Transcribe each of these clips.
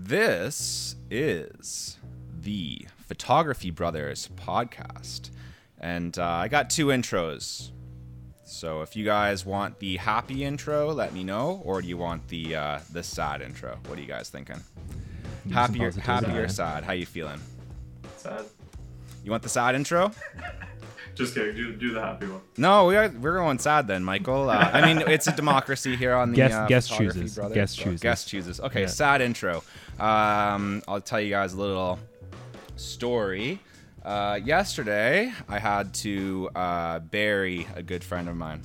This is the Photography Brothers podcast. And uh, I got two intros. So if you guys want the happy intro, let me know. Or do you want the uh, the sad intro? What are you guys thinking? Happier, happier, happy sad? How you feeling? Sad. You want the sad intro? Just kidding. Do, do the happy one. No, we are we're going sad then, Michael. Uh, I mean, it's a democracy here on the Guest- uh, guest chooses. Brothers, Guest so chooses. Guest chooses. Okay, Yeah. sad intro. Um, I'll tell you guys a little story. Uh, yesterday, I had to uh, bury a good friend of mine.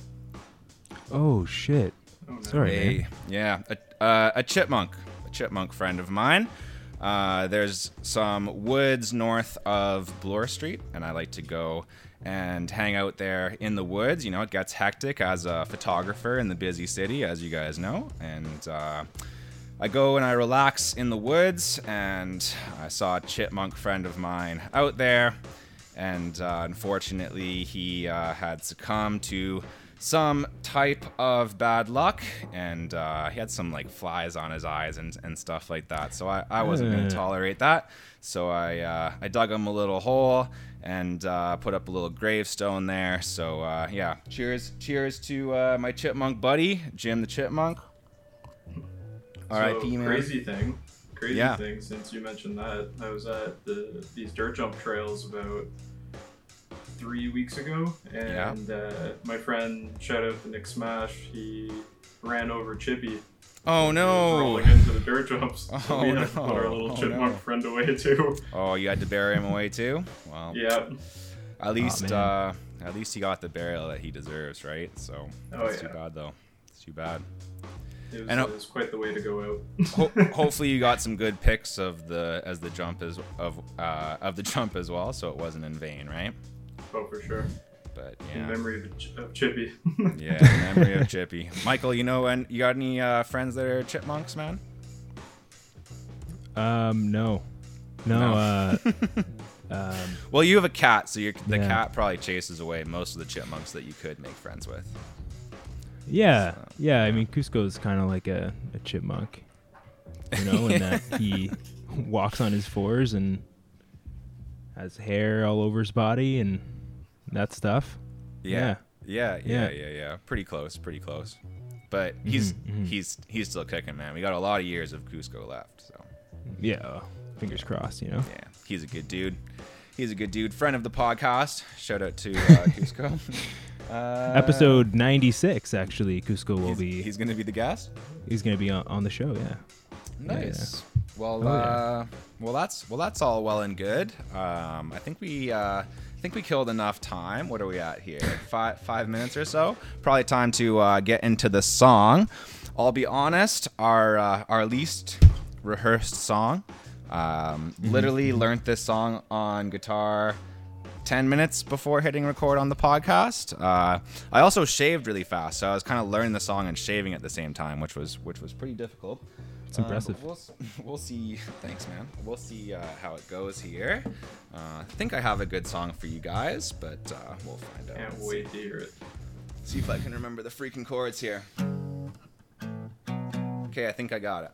Oh shit. Oh, no. Sorry, A, man. yeah, a, uh, a chipmunk, a chipmunk friend of mine. Uh, there's some woods north of Bloor Street, and I like to go and hang out there in the woods. You know, it gets hectic as a photographer in the busy city, as you guys know. And uh, I go and I relax in the woods, and I saw a chipmunk friend of mine out there. And uh, unfortunately, he uh, had succumbed to some type of bad luck, and uh, he had some like flies on his eyes and, and stuff like that. So I, I wasn't going to tolerate that. So I uh, I dug him a little hole and uh, put up a little gravestone there. So uh, yeah, cheers, cheers to uh, my chipmunk buddy, Jim the Chipmunk. R.I.P. So, man. Crazy thing. Crazy Yeah. thing. Since you mentioned that, I was at the these dirt jump trails about three weeks ago, and uh, my friend, shout out to Nick Smash, he ran over Chippy. Oh no! Rolling into the dirt jumps. So Oh, we had to put our little Oh, chipmunk no. friend away too. Oh, you had to bury him away too. Well, yeah. at least man. uh, at least he got the burial that he deserves, right? So Oh, it's too bad though. It's too bad. It was, And, uh, it was quite the way to go out. Ho- hopefully you got some good pics of the as the jump as of uh, of the jump as well, so it wasn't in vain, right? oh, for sure. But In yeah, memory of, Ch- of Chippy. yeah, memory of Chippy. Michael, you know, and you got any uh, friends that are chipmunks, man? Um, no, no. No. Uh, um, Well, you have a cat, so your the Yeah. cat probably chases away most of the chipmunks that you could make friends with. yeah, So, yeah. I mean, Cusco's kind of like a, a chipmunk, you know, in that he walks on his fours and has hair all over his body and that stuff. Yeah. Yeah, yeah, Yeah. yeah, yeah. Pretty close, pretty close. But he's mhm. he's he's still kicking, man. We got a lot of years of Cusco left, so Yeah. Fingers crossed, you know. yeah, he's a good dude. He's a good dude. Friend of the podcast. Shout out to uh, Cusco. Uh, Episode 96, actually, Cusco will be. He's gonna be the guest. He's gonna be on, on the show. Yeah. Yeah, yeah. Nice. Well, Oh, yeah. uh, well, that's well, that's all well and good. Um, I think we, uh, think we killed enough time. What are we at here? Five five minutes or so. Probably time to uh, get into the song. I'll be honest. Our uh, our least rehearsed song. Um, Mm-hmm. Literally learned this song on guitar. 10 minutes before hitting record on the podcast. Uh, I also shaved really fast, so I was kind of learning the song and shaving at the same time, which was which was pretty difficult. It's Um, impressive. we'll, we'll see. Thanks, man. We'll see uh, how it goes here. Uh, I think I have a good song for you guys, but uh, we'll find out. Can't wait to hear it. See if I can remember the freaking chords here. Okay, I think I got it.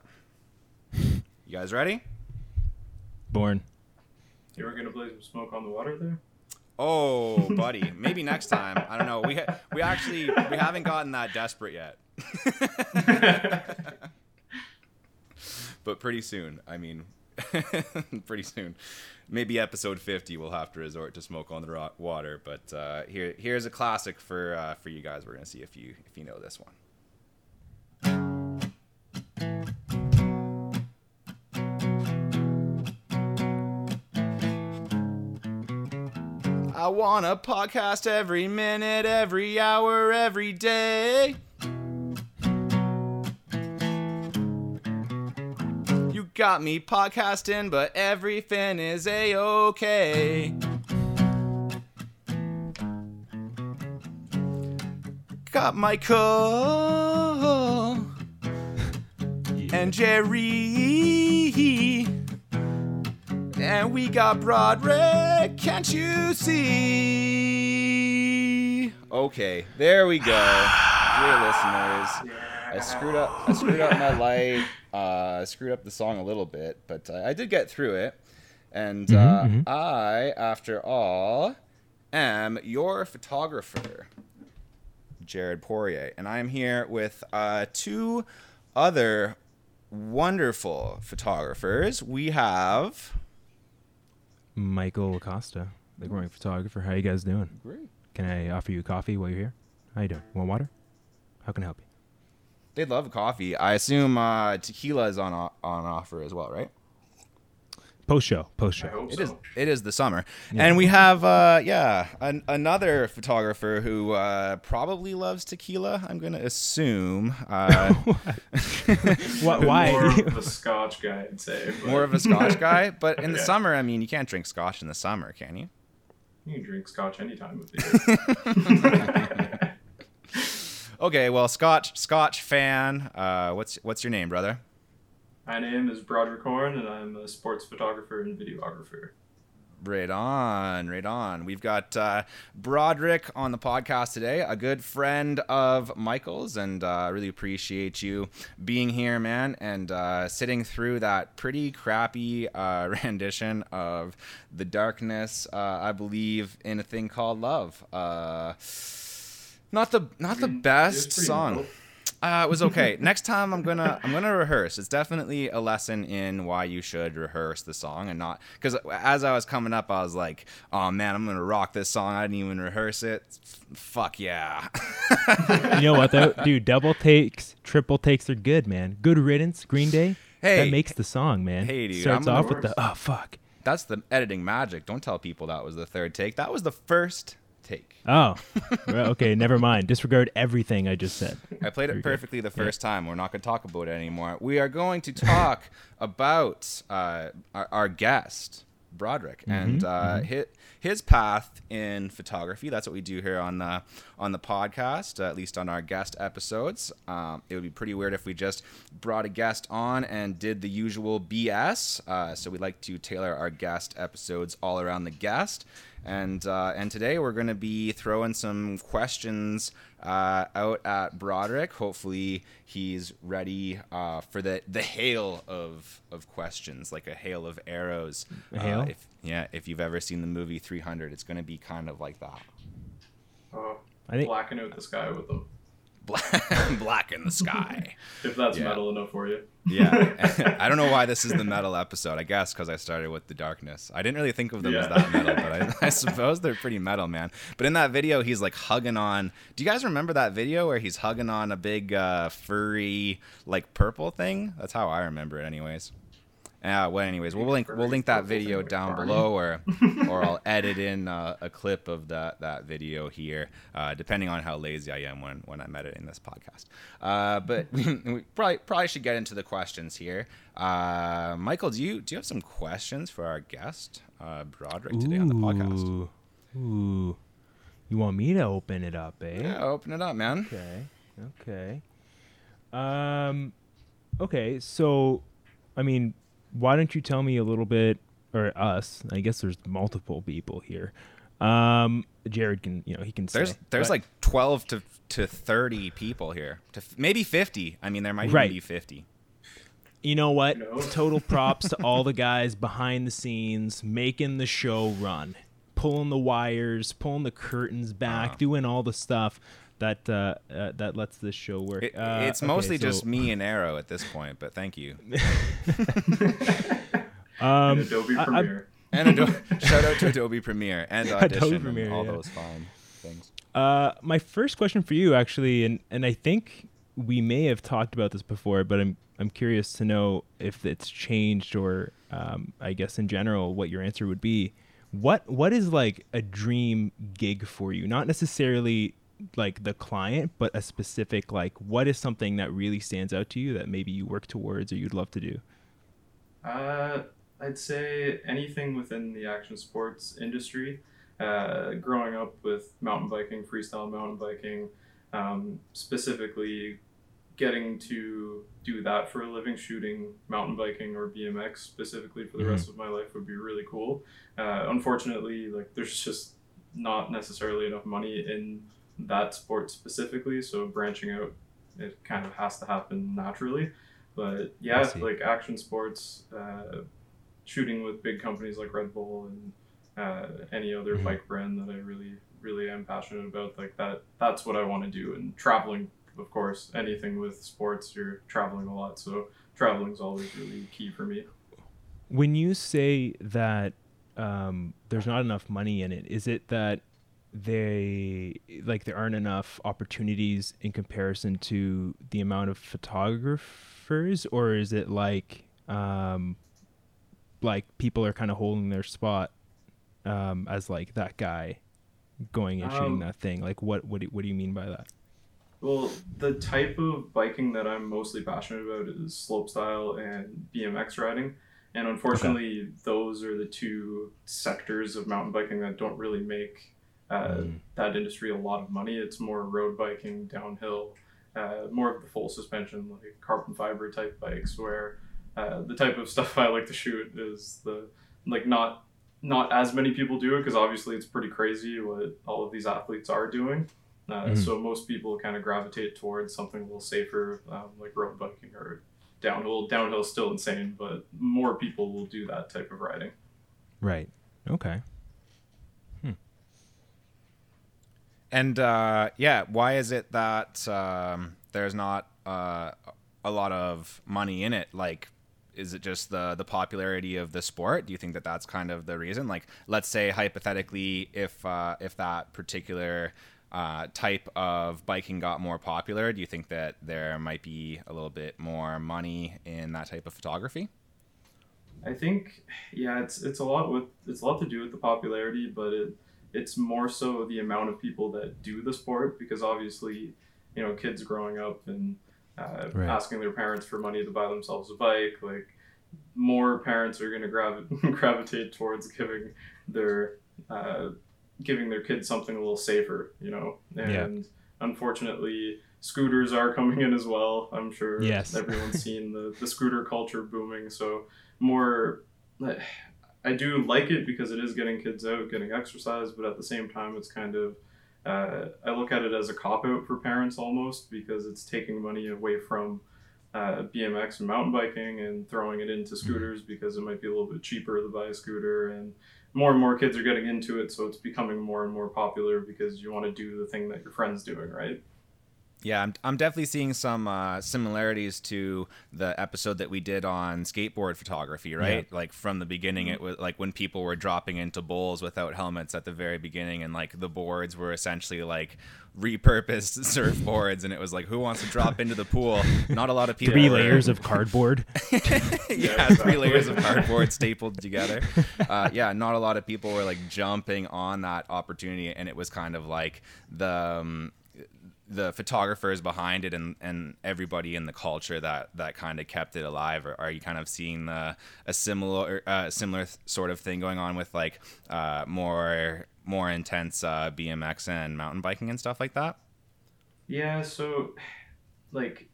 You guys ready? Born. You were gonna play some smoke on the water there? Oh, buddy, maybe next time. I don't know. We ha- we actually we haven't gotten that desperate yet. but pretty soon. I mean, pretty soon. Maybe episode 50 we'll have to resort to smoke on the water, but uh, here here's a classic for uh, for you guys. We're to see if you if you know this one. I want a podcast every minute, every hour, every day. Got me podcasting, but everything is a okay. Got Michael and Jerry. And we got Broderick, can't you see? Okay, there we go. Dear listeners, I screwed up. I screwed up my light. Uh, I screwed up the song a little bit, but uh, I did get through it. And Mhm, uh, mhm. I, after all, am your photographer, Jared Poirier, and I'm here with uh, two other wonderful photographers. We have. Michael Acosta, the growing photographer. How you guys doing? Great. Can I offer you coffee while you're here? How you doing? Want water? How can I help you? They love coffee. I assume uh, tequila is on on offer as well, right? Post show. Post I show. hope It so. is. It is the summer, Yeah. and we have uh, yeah an, another photographer who uh, probably loves tequila. I'm gonna assume uh, What? Why? More of a Scotch guy, I'd say. but more of a Scotch guy. But in the Yeah. summer, I mean, you can't drink Scotch in the summer, can you? You can drink Scotch any time of the year. Okay, well, Scotch Scotch fan. Uh, what's what's your name, brother? My name is Broderick Horn, and I'm a sports photographer and videographer. Right on, right on. We've got uh, Broderick on the podcast today, a good friend of Michael's, and uh, really appreciate you being here, man, and uh, sitting through that pretty crappy uh, rendition of The Darkness, uh, I believe, in a thing called Love. Not the not the I mean, it was best song. Uh, it was okay. Next time I'm gonna I'm gonna rehearse. It's definitely a lesson in why you should rehearse the song and not because as I was coming up, I was like, oh man, I'm gonna rock this song. I didn't even rehearse it. Fuck yeah. you know what though, dude? Double takes, triple takes are good, man. Good riddance. Green Day. Hey. that makes the song, man. Hey, dude, Starts I'm- off with the oh fuck. That's the editing magic. Don't tell people that was the third take. That was the first take. Oh, okay. Never mind. Disregard everything I just said. I played it perfectly the first time. We're not going to talk about it anymore. We are going to talk about uh, our, our guest, Broderick, and uh, his, his path in photography. That's what we do here on the on the podcast, uh, at least on our guest episodes. Um, it would be pretty weird if we just brought a guest on and did the usual BS. Uh, so we like to tailor our guest episodes all around the guest. And uh, and today we're going to be throwing some questions uh, out at Broderick. Hopefully he's ready uh, for the, the hail of of questions, like a hail of arrows. A hail? Uh, if, yeah, if you've ever seen the movie 300, it's going to be kind of like that. Oh, I think blacking out the sky with them. Black, black in the sky. If that's Yeah. metal enough for you. Yeah, I don't know why this is the metal episode. I guess because I started with the darkness. I didn't really think of them as that metal, but I, I suppose they're pretty metal, man. But in that video, he's like hugging on. Do you guys remember that video where he's hugging on a big uh, furry like purple thing? That's how I remember it, anyways. Uh, well, anyways, we'll link we'll link that video down below, or or I'll edit in uh, a clip of that that video here, uh, depending on how lazy I am when when I'm editing this podcast. Uh, but we probably probably should get into the questions here. Uh, Michael, do you do you have some questions for our guest uh, Broderick today on the podcast? Ooh, ooh. You want me to open it up, eh? Yeah, open it up, man. Okay. Okay. Um okay, so I mean, why don't you tell me a little bit or us, I guess there's multiple people here. Um Jared can, you know, he can There's say. there's but- like 12 to to 30 people here, to f- maybe 50. I mean, there might even Right. be 50. You know what? Who knows? Total props to all the guys behind the scenes making the show run, pulling the wires, pulling the curtains back, Uh-huh. doing all the stuff that uh, uh, that lets this show work. It, Uh, it's okay, mostly so, just me and Arrow at this point, but thank you. Um, And Adobe I- I- Premiere. And Adobe, shout out to Adobe Premiere and Adobe Audition and Premiere, all yeah. those fine things. Uh, my first question for you, actually, and and I think we may have talked about this before, but I'm I'm curious to know if it's changed or um, I guess in general what your answer would be. What what is like a dream gig for you? Not necessarily like the client, but a specific like what is something that really stands out to you that maybe you work towards or you'd love to do? Uh, I'd say anything within the action sports industry. Uh, growing up with mountain biking, freestyle mountain biking, um, specifically getting to do that for a living, shooting mountain biking or BMX specifically for the Mhm. rest of my life would be really cool. Uh, unfortunately, like there's just not necessarily enough money in that sport specifically, so branching out it kind of has to happen naturally. But yeah, like action sports, uh, shooting with big companies like Red Bull and uh, any other mm-hmm. bike brand that I really really am passionate about. Like that, that's what I want to do. And traveling, of course, anything with sports, you're traveling a lot, so traveling is always really key for me. When you say that um, there's not enough money in it, is it that they like there aren't enough opportunities in comparison to the amount of photographers, or is it like um, like people are kind of holding their spot um, as like that guy going and shooting um, that thing? Like, what what do, what do you mean by that? Well, the type of biking that I'm mostly passionate about is slopestyle and BMX riding. And unfortunately, okay. those are the two sectors of mountain biking that don't really make uh, mm. that industry a lot of money. It's more road biking, downhill, uh, more of the full suspension, like carbon fiber type bikes, where uh, the type of stuff I like to shoot is the like not not as many people do it because obviously it's pretty crazy what all of these athletes are doing. Uh, mm-hmm. So most people kind of gravitate towards something a little safer, um, like road biking or downhill. Downhill is still insane, but more people will do that type of riding. Right. Okay. And uh, yeah, why is it that um, there's not uh, a lot of money in it? Like is it just the the popularity of the sport? Do you think that that's kind of the reason? Like, let's say hypothetically, if uh, if that particular uh, type of biking got more popular, do you think that there might be a little bit more money in that type of photography? I think, yeah, it's it's a lot with it's a lot to do with the popularity, but it it's more so the amount of people that do the sport because obviously, you know, kids growing up and uh, right. asking their parents for money to buy themselves a bike. Like more parents are going to gravi- gravitate towards giving their uh, giving their kids something a little safer, you know. And yeah. unfortunately, scooters are coming in as well. I'm sure yes. everyone's seen the the scooter culture booming. So more. I do like it because it is getting kids out, getting exercise, but at the same time, it's kind of uh, I look at it as a cop out for parents almost because it's taking money away from uh, BMX and mountain biking and throwing it into mm-hmm. scooters mm-hmm. because it might be a little bit cheaper to buy a scooter and more and more kids are getting into it so it's becoming more and more popular because you want to do the thing that your friend's doing right yeah, I'm, I'm definitely seeing some uh, similarities to the episode that we did on skateboard photography, right? Yeah. Like from the beginning, mm-hmm. it was like when people were dropping into bowls without helmets at the very beginning, and like the boards were essentially like repurposed surfboards, and it was like, who wants to drop into the pool? Not a lot of people. Three layers of cardboard. yeah, three layers of cardboard stapled together. Uh, yeah, not a lot of people were like jumping on that opportunity, and it was kind of like the. Um, the photographers behind it and, and everybody in the culture that, that kind of kept it alive? Or are you kind of seeing a similar uh, similar sort of thing going on with like uh, more more intense uh, BMX and mountain biking and stuff like that? Yeah, so like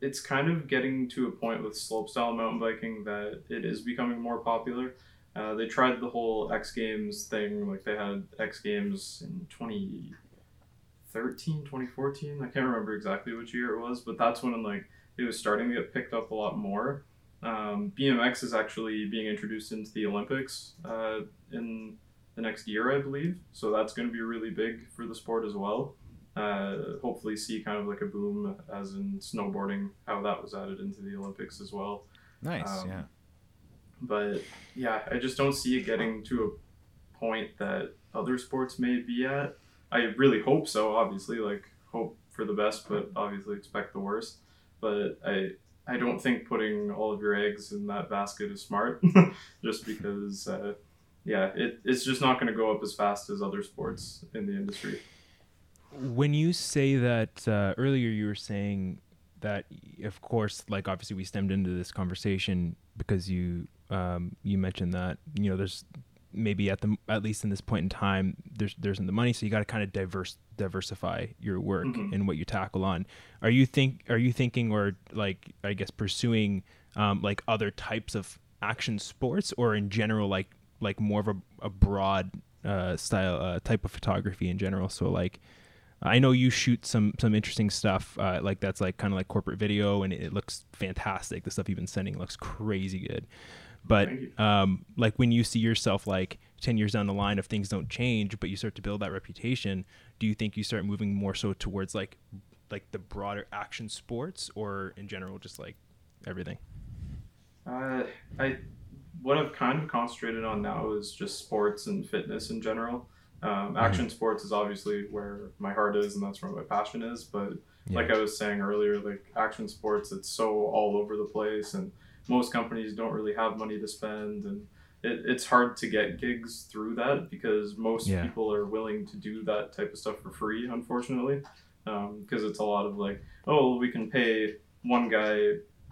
it's kind of getting to a point with slopestyle mountain biking that it is becoming more popular. Uh, they tried the whole X Games thing, like they had X Games in 20, 2013, 2014. I can't remember exactly which year it was, but that's when like it was starting to get picked up a lot more. Um, BMX is actually being introduced into the Olympics uh, in the next year, I believe. So that's going to be really big for the sport as well. Uh, hopefully, see kind of like a boom as in snowboarding, how that was added into the Olympics as well. Nice, um, yeah. But yeah, I just don't see it getting to a point that other sports may be at. I really hope so. Obviously, like hope for the best, but obviously expect the worst. But I I don't think putting all of your eggs in that basket is smart, just because. Uh, yeah, it, it's just not going to go up as fast as other sports in the industry. When you say that uh, earlier, you were saying that, of course, like obviously we stemmed into this conversation because you um, you mentioned that you know there's maybe at the at least in this point in time there's there isn't the money so you got to kind of diverse diversify your work mm-hmm. and what you tackle on are you think are you thinking or like i guess pursuing um, like other types of action sports or in general like like more of a, a broad uh, style uh, type of photography in general so like I know you shoot some some interesting stuff uh, like that's like kind of like corporate video, and it, it, looks fantastic. The stuff you've been sending looks crazy good. But um, like when you see yourself like ten years down the line, if things don't change, but you start to build that reputation, do you think you start moving more so towards like like the broader action sports, or in general just like everything? Uh, I what I've kind of concentrated on now is just sports and fitness in general. Um, mm-hmm. action mm-hmm. sports is obviously where my heart is, and that's where my passion is. But yeah. like I was saying earlier, like action sports, it's so all over the place, and most companies don't really have money to spend, and it, it's hard to get gigs through that because most yeah. people are willing to do that type of stuff for free, unfortunately, because um, it's a lot of like, oh, we can pay one guy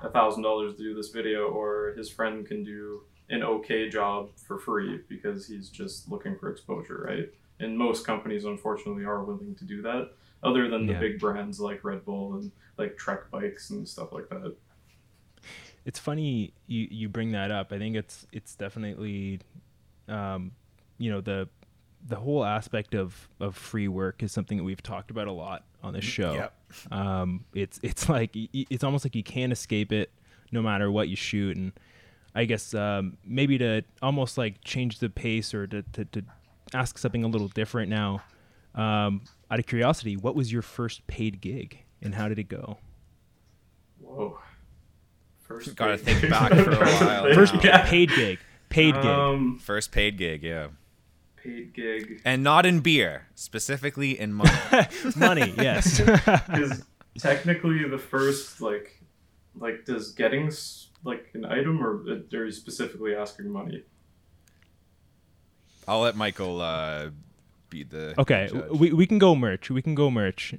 a thousand dollars to do this video, or his friend can do an okay job for free because he's just looking for exposure, right? And most companies, unfortunately, are willing to do that, other than the yeah. big brands like Red Bull and like Trek bikes and stuff like that. It's funny you, you bring that up. I think it's it's definitely, um, you know, the the whole aspect of, of free work is something that we've talked about a lot on this show. Yep. Um, it's it's like it's almost like you can't escape it, no matter what you shoot. And I guess um, maybe to almost like change the pace or to, to, to ask something a little different now. Um, out of curiosity, what was your first paid gig and how did it go? Whoa. First Got to think back for a while. First paid gig. Paid gig. Um, first paid gig, yeah paid gig. And not in beer, specifically in money. money, yes. Is technically the first like like does getting like an item or are you specifically asking money? I'll let Michael uh, be the Okay, we we can go merch. We can go merch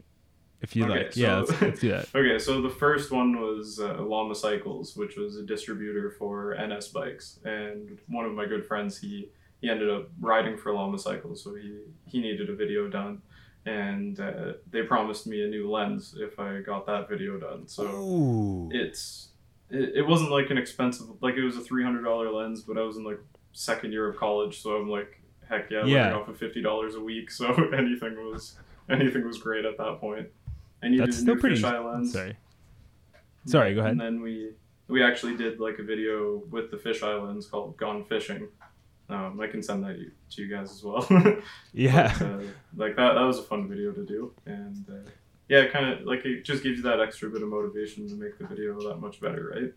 if you okay, like. So, yeah, let's, let's, do that. okay, so the first one was uh, Llama Cycles, which was a distributor for NS bikes, and one of my good friends he he ended up riding for Llama Cycles, so he he needed a video done, and uh, they promised me a new lens if I got that video done. So Ooh. it's it, it wasn't like an expensive like it was a three hundred dollar lens, but I was in like second year of college, so I'm like heck yeah, yeah. off of fifty dollars a week. So anything was anything was great at that point. I needed That's a new pretty, fisheye lens. Sorry. Sorry, go ahead. And then we we actually did like a video with the fisheye lens called Gone Fishing, um, I can send that to you guys as well. yeah. But, uh, like that, that was a fun video to do, and uh, yeah, kind of like it just gives you that extra bit of motivation to make the video that much better, right?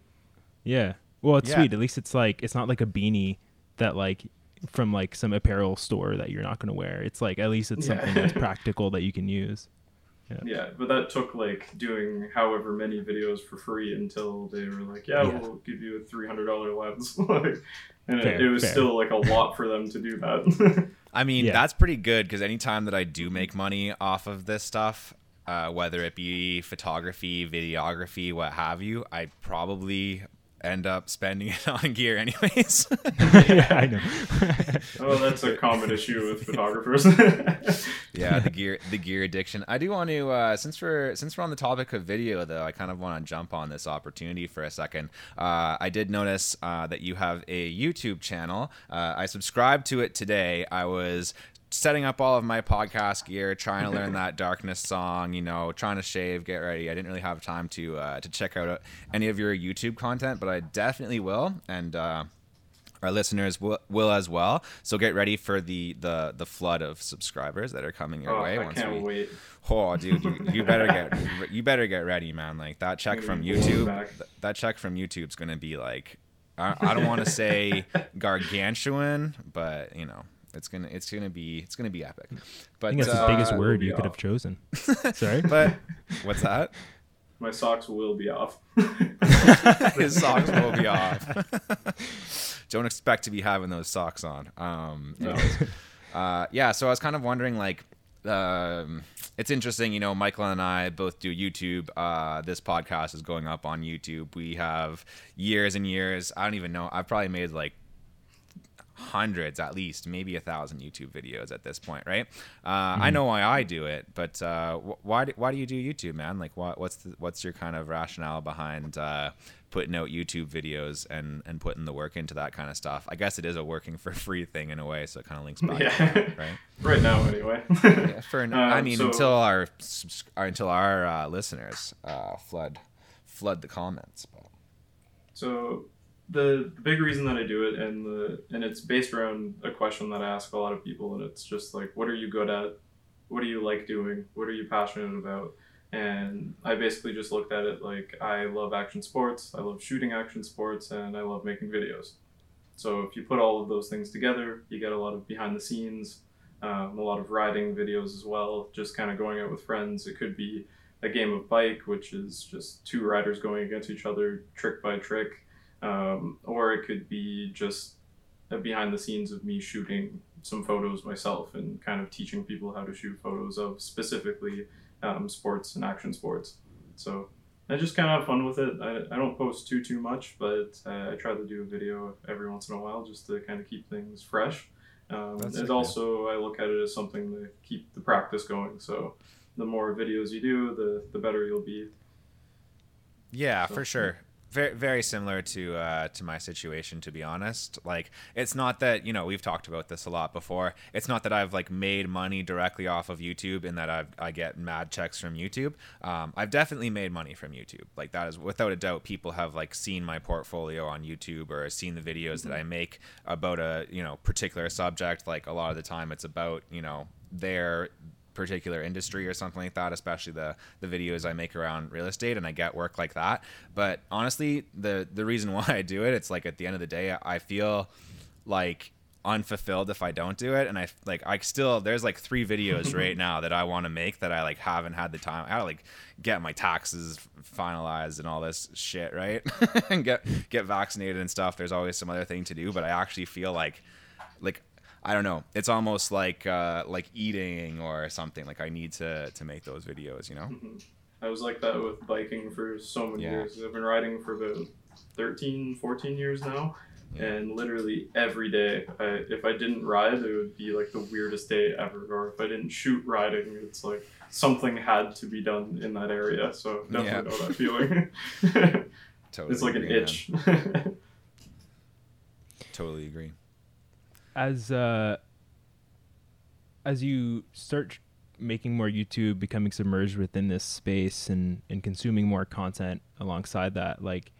Yeah. Well, it's yeah. sweet. At least it's like it's not like a beanie that like from like some apparel store that you're not going to wear. It's like at least it's yeah. something that's practical that you can use. Yeah. yeah, but that took like doing however many videos for free until they were like, yeah, yeah. we'll give you a three hundred dollar lens. like, and fair, it, it, was fair. still like a lot for them to do that. I mean, yeah. that's pretty good because anytime that I do make money off of this stuff, uh, whether it be photography, videography, what have you, I probably end up spending it on gear anyways. yeah, I know. oh, that's a common issue with photographers. yeah, the gear the gear addiction. I do want to uh, since we're since we're on the topic of video though, I kind of want to jump on this opportunity for a second. Uh, I did notice uh, that you have a YouTube channel. Uh, I subscribed to it today. I was setting up all of my podcast gear, trying to learn that darkness song, you know, trying to shave, get ready. I didn't really have time to uh, to check out any of your YouTube content, but I definitely will, and uh, our listeners will, will as well. So get ready for the the the flood of subscribers that are coming your oh, way. I once can't we, wait. Oh, dude, you, you better get you better get ready, man. Like that check from YouTube, that check from YouTube's gonna be like. I, I don't want to say gargantuan, but you know, it's gonna it's gonna be it's gonna be epic. But I think that's uh, the biggest word you could have chosen. Sorry, but what's that? My socks will be off. His socks will be off. Don't expect to be having those socks on. Um, no. uh, yeah, so I was kind of wondering, like, um, it's interesting, you know, Michael and I both do YouTube. Uh, this podcast is going up on YouTube. We have years and years. I don't even know. I've probably made like hundreds at least maybe a thousand youtube videos at this point right uh, mm-hmm. i know why i do it but uh, why, do, why do you do youtube man like what, what's the, what's your kind of rationale behind uh, putting out YouTube videos and and putting the work into that kind of stuff. I guess it is a working for free thing in a way, so it kind of links back, yeah. right? right now, anyway. yeah, for um, I mean, so, until our until our uh, listeners uh, flood flood the comments. But. So the, big reason that I do it, and the and it's based around a question that I ask a lot of people, and it's just like, what are you good at? What do you like doing? What are you passionate about? And I basically just looked at it like I love action sports, I love shooting action sports, and I love making videos. So if you put all of those things together, you get a lot of behind the scenes, um, a lot of riding videos as well. Just kind of going out with friends. It could be a game of bike, which is just two riders going against each other, trick by trick um, or it could be just a behind the scenes of me shooting some photos myself and kind of teaching people how to shoot photos of specifically um, sports and action sports. So I just kind of have fun with it. I, I don't post too too much, but uh, I try to do a video every once in a while just to kind of keep things fresh. Um, and also, I look at it as something to keep the practice going. So the more videos you do, the the better you'll be. Yeah, so, for sure very very similar to uh, to my situation to be honest. Like it's not that you know we've talked about this a lot before. It's not that i've like made money directly off of youtube and that I've, i get mad checks from youtube. Um, i've definitely made money from youtube. Like that is without a doubt people have like seen my portfolio on youtube or seen the videos mm-hmm. that i make about a you know particular subject. Like a lot of the time it's about you know their particular industry or something like that, especially the the videos I make around real estate and I get work like that. But honestly, the the reason why I do it, it's like at the end of the day, I feel like unfulfilled if I don't do it. And I like I still there's like three videos right now that I want to make that I like haven't had the time. I gotta like get my taxes finalized and all this shit, right? and get get vaccinated and stuff. There's always some other thing to do, but I actually feel like like I don't know. It's almost like uh, like eating or something. Like I need to to make those videos. You know. Mm-hmm. I was like that with biking for so many yeah. years. I've been riding for about 13, 14 years now. Yeah. And literally every day, I, if I didn't ride, it would be like the weirdest day ever. Or if I didn't shoot riding, it's like something had to be done in that area. So definitely yeah. know that feeling. totally it's like an itch. totally agree as uh, as you start making more YouTube, becoming submerged within this space, and and consuming more content alongside that, like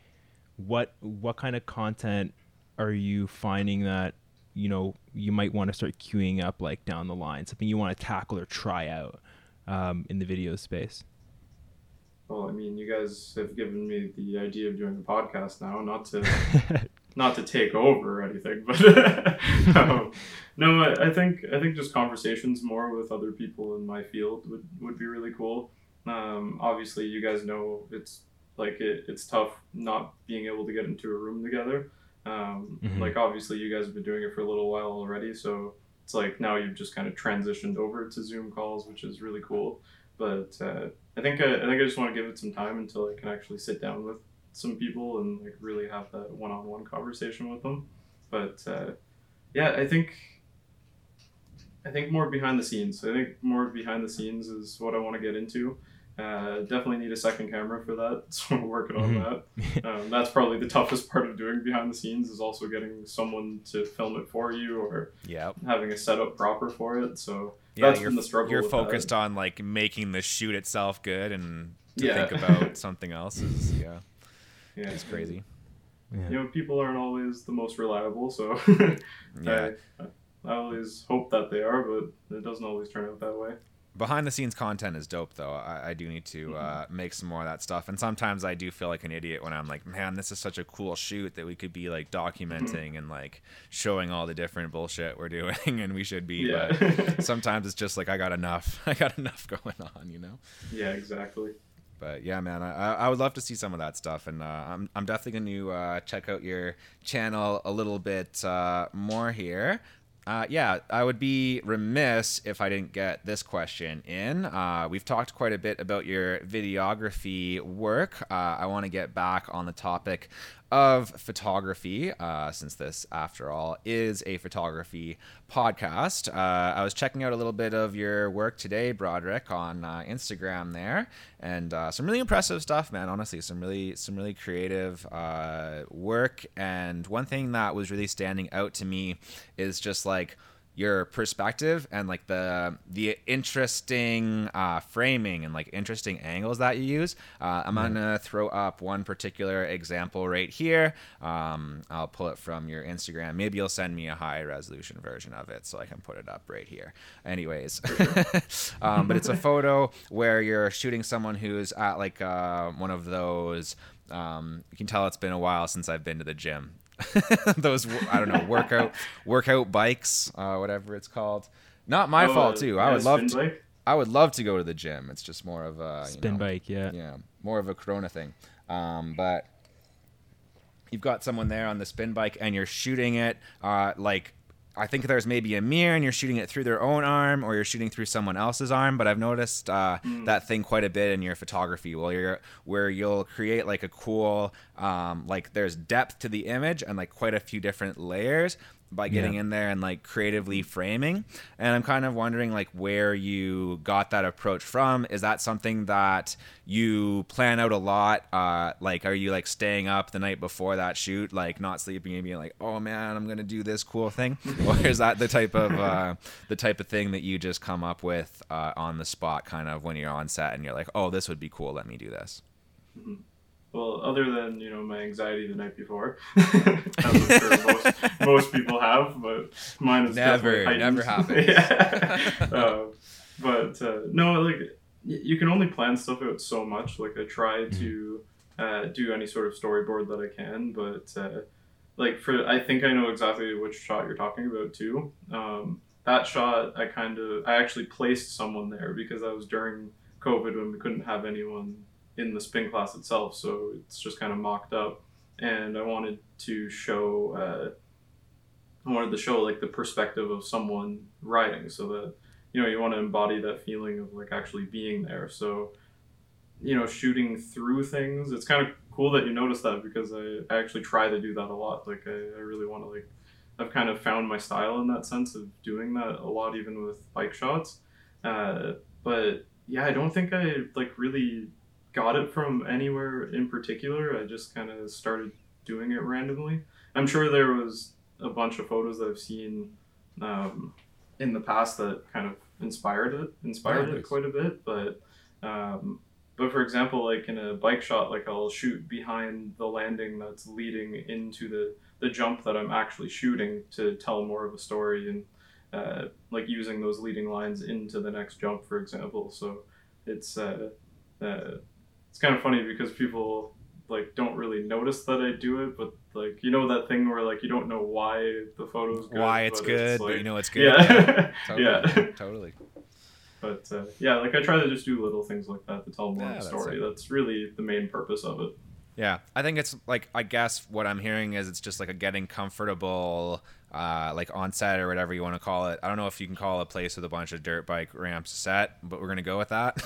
what what kind of content are you finding that you know you might want to start queuing up like down the line, something you want to tackle or try out um, in the video space? Well, I mean, you guys have given me the idea of doing a podcast now, not to not to take over or anything, but um, no, I, I, think I think just conversations more with other people in my field would, would be really cool. Um, obviously, you guys know it's like it, it's tough not being able to get into a room together. Um, mm-hmm. Like obviously, you guys have been doing it for a little while already, so it's like now you've just kind of transitioned over to Zoom calls, which is really cool. But uh, I think I, I think I just want to give it some time until I can actually sit down with some people and like really have that one-on-one conversation with them. But uh, yeah, I think I think more behind the scenes. I think more behind the scenes is what I want to get into. Uh, definitely need a second camera for that, so we're working on mm-hmm. that. Um, that's probably the toughest part of doing behind the scenes is also getting someone to film it for you or yep. having a setup proper for it. So yeah, that's been the struggle. You're focused that. on like making the shoot itself good and to yeah. think about something else is yeah. Yeah, it's crazy. Yeah. You know, people aren't always the most reliable, so yeah. I, I always hope that they are, but it doesn't always turn out that way. Behind the scenes content is dope, though. I, I do need to uh, mm-hmm. make some more of that stuff. And sometimes I do feel like an idiot when I'm like, man, this is such a cool shoot that we could be like documenting mm-hmm. and like showing all the different bullshit we're doing, and we should be. Yeah. But sometimes it's just like I got enough. I got enough going on, you know? Yeah, exactly but yeah, man, I, I would love to see some of that stuff, and uh, I'm I'm definitely going to uh, check out your channel a little bit uh, more here. Uh, yeah, I would be remiss if I didn't get this question in. Uh, we've talked quite a bit about your videography work. Uh, I want to get back on the topic of photography, uh, since this, after all, is a photography podcast. Uh, I was checking out a little bit of your work today, Broderick, on uh, Instagram there, and uh, some really impressive stuff, man. Honestly, some really some really creative uh, work. And one thing that was really standing out to me is just like your perspective and like the the interesting uh, framing and like interesting angles that you use. Uh, I'm mm-hmm. gonna throw up one particular example right here. Um, I'll pull it from your Instagram. Maybe you'll send me a high resolution version of it so I can put it up right here. Anyways, um, but it's a photo where you're shooting someone who's at like uh, one of those. Um, you can tell it's been a while since I've been to the gym. those I don't know workout workout bikes, uh, whatever it's called. Not my oh, fault too. I would love to. Bike? I would love to go to the gym. It's just more of a spin know, bike, yeah, yeah, more of a Corona thing. Um, but you've got someone there on the spin bike, and you're shooting it uh, like I think there's maybe a mirror and you're shooting it through their own arm or you're shooting through someone else's arm. But I've noticed uh, mm. that thing quite a bit in your photography, where you're where you'll create like a cool um, like there's depth to the image and like quite a few different layers by getting yeah. in there and like creatively framing. And i'm kind of wondering like where you got that approach from. Is that something that you plan out a lot? Uh like are you like staying up the night before that shoot like not sleeping and being like oh man i'm gonna do this cool thing? Or is that the type of uh the type of thing that you just come up with uh on the spot kind of when you're on set and you're like oh this would be cool. Let me do this. Well, other than you know my anxiety the night before, sure most, most people have, but mine is never never happens. yeah. uh, but uh, no, like you can only plan stuff out so much. Like I try mm-hmm. to uh, do any sort of storyboard that I can, but uh, like for I think I know exactly which shot you're talking about too. Um, that shot, I kind of I actually placed someone there because that was during COVID when we couldn't have anyone in the spin class itself, so it's just kind of mocked up. And I wanted to show, uh, I wanted to show like the perspective of someone riding, so that you know you want to embody that feeling of like actually being there. So, you know, shooting through things. It's kind of cool that you noticed that because I, I actually try to do that a lot. Like I, I really want to like I've kind of found my style in that sense of doing that a lot, even with bike shots. Uh, but yeah, I don't think I like really got it from anywhere in particular. I just kind of started doing it randomly. I'm sure there was a bunch of photos that I've seen um, in the past that kind of inspired it, inspired yeah, it quite a bit. But um, but for example, like in a bike shot, like I'll shoot behind the landing that's leading into the the jump that I'm actually shooting to tell more of a story and uh, like using those leading lines into the next jump, for example. So it's uh, uh, it's kind of funny because people like don't really notice that I do it, but like you know that thing where like you don't know why the photo's good, why it's good, it's like, but you know it's good. Yeah, totally. yeah, totally. But uh, yeah, like I try to just do little things like that to tell more yeah, of the story. That's, that's really the main purpose of it. Yeah, I think it's like I guess what I'm hearing is it's just like a getting comfortable uh, like on set or whatever you want to call it. I don't know if you can call a place with a bunch of dirt bike ramps set, but we're gonna go with that.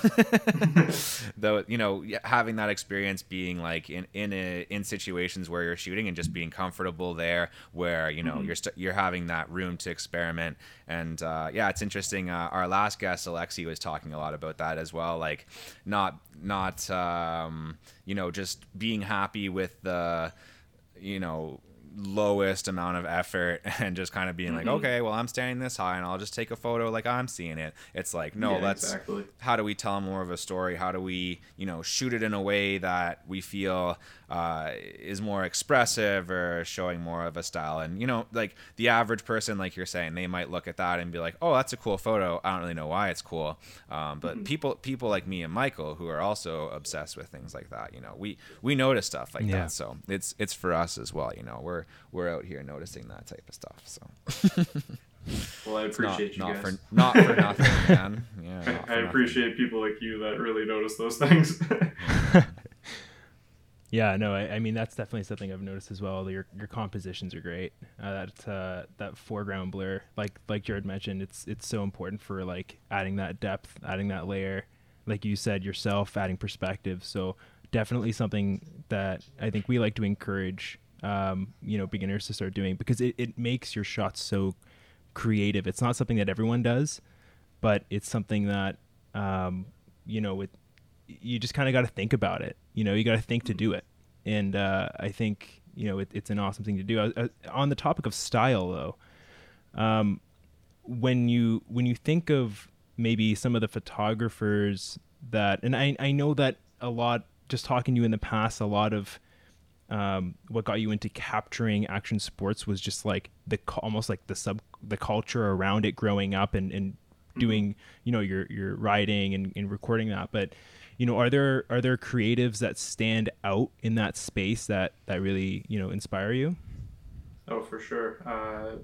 Though you know, having that experience, being like in in a, in situations where you're shooting and just being comfortable there, where you know mm-hmm. you're you st- you're having that room to experiment. And uh, yeah, it's interesting. Uh, our last guest, Alexi, was talking a lot about that as well. Like not not um, you know just being happy with the you know lowest amount of effort and just kind of being mm-hmm. like okay well i'm standing this high and i'll just take a photo like i'm seeing it it's like no yeah, let's exactly. how do we tell more of a story how do we you know shoot it in a way that we feel uh, is more expressive or showing more of a style and you know like the average person like you're saying they might look at that and be like oh that's a cool photo i don't really know why it's cool um, but mm-hmm. people people like me and michael who are also obsessed with things like that you know we we notice stuff like yeah. that so it's it's for us as well you know we're we're out here noticing that type of stuff. So. well, I appreciate not, you not guys. For, not for nothing, man. Yeah, I, I appreciate people like you that really notice those things. yeah, no, I, I, mean that's definitely something I've noticed as well. Your your compositions are great. Uh, that uh, that foreground blur, like like Jared mentioned, it's it's so important for like adding that depth, adding that layer. Like you said yourself, adding perspective. So definitely something that I think we like to encourage, um, you know, beginners to start doing because it, it makes your shots so creative. It's not something that everyone does, but it's something that, um, you know, it, you just kind of got to think about it. You know, you got to think to do it. And uh, I think, you know, it, it's an awesome thing to do. Uh, uh, on the topic of style, though, um, when you when you think of maybe some of the photographers that, and I I know that a lot. Just talking to you in the past, a lot of um, what got you into capturing action sports was just like the almost like the sub the culture around it growing up and, and mm-hmm. doing you know your your writing and, and recording that. But you know are there are there creatives that stand out in that space that that really you know inspire you? Oh for sure. Uh,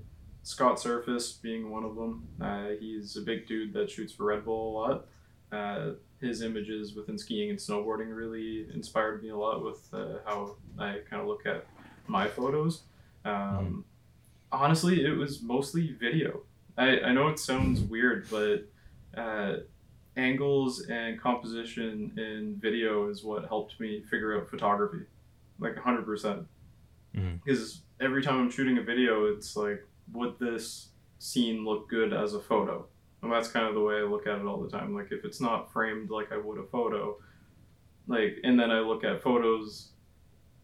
scott Serfas being one of them. Uh, he's a big dude that shoots for red bull a lot. Uh, his images within skiing and snowboarding really inspired me a lot with uh, how I kind of look at my photos. Um, mm. Honestly, it was mostly video. I, I know it sounds weird, but uh, angles and composition in video is what helped me figure out photography, like 100%. Because mm. every time I'm shooting a video, it's like, would this scene look good as a photo? And that's kind of the way I look at it all the time. Like if it's not framed like I would a photo, like and then I look at photos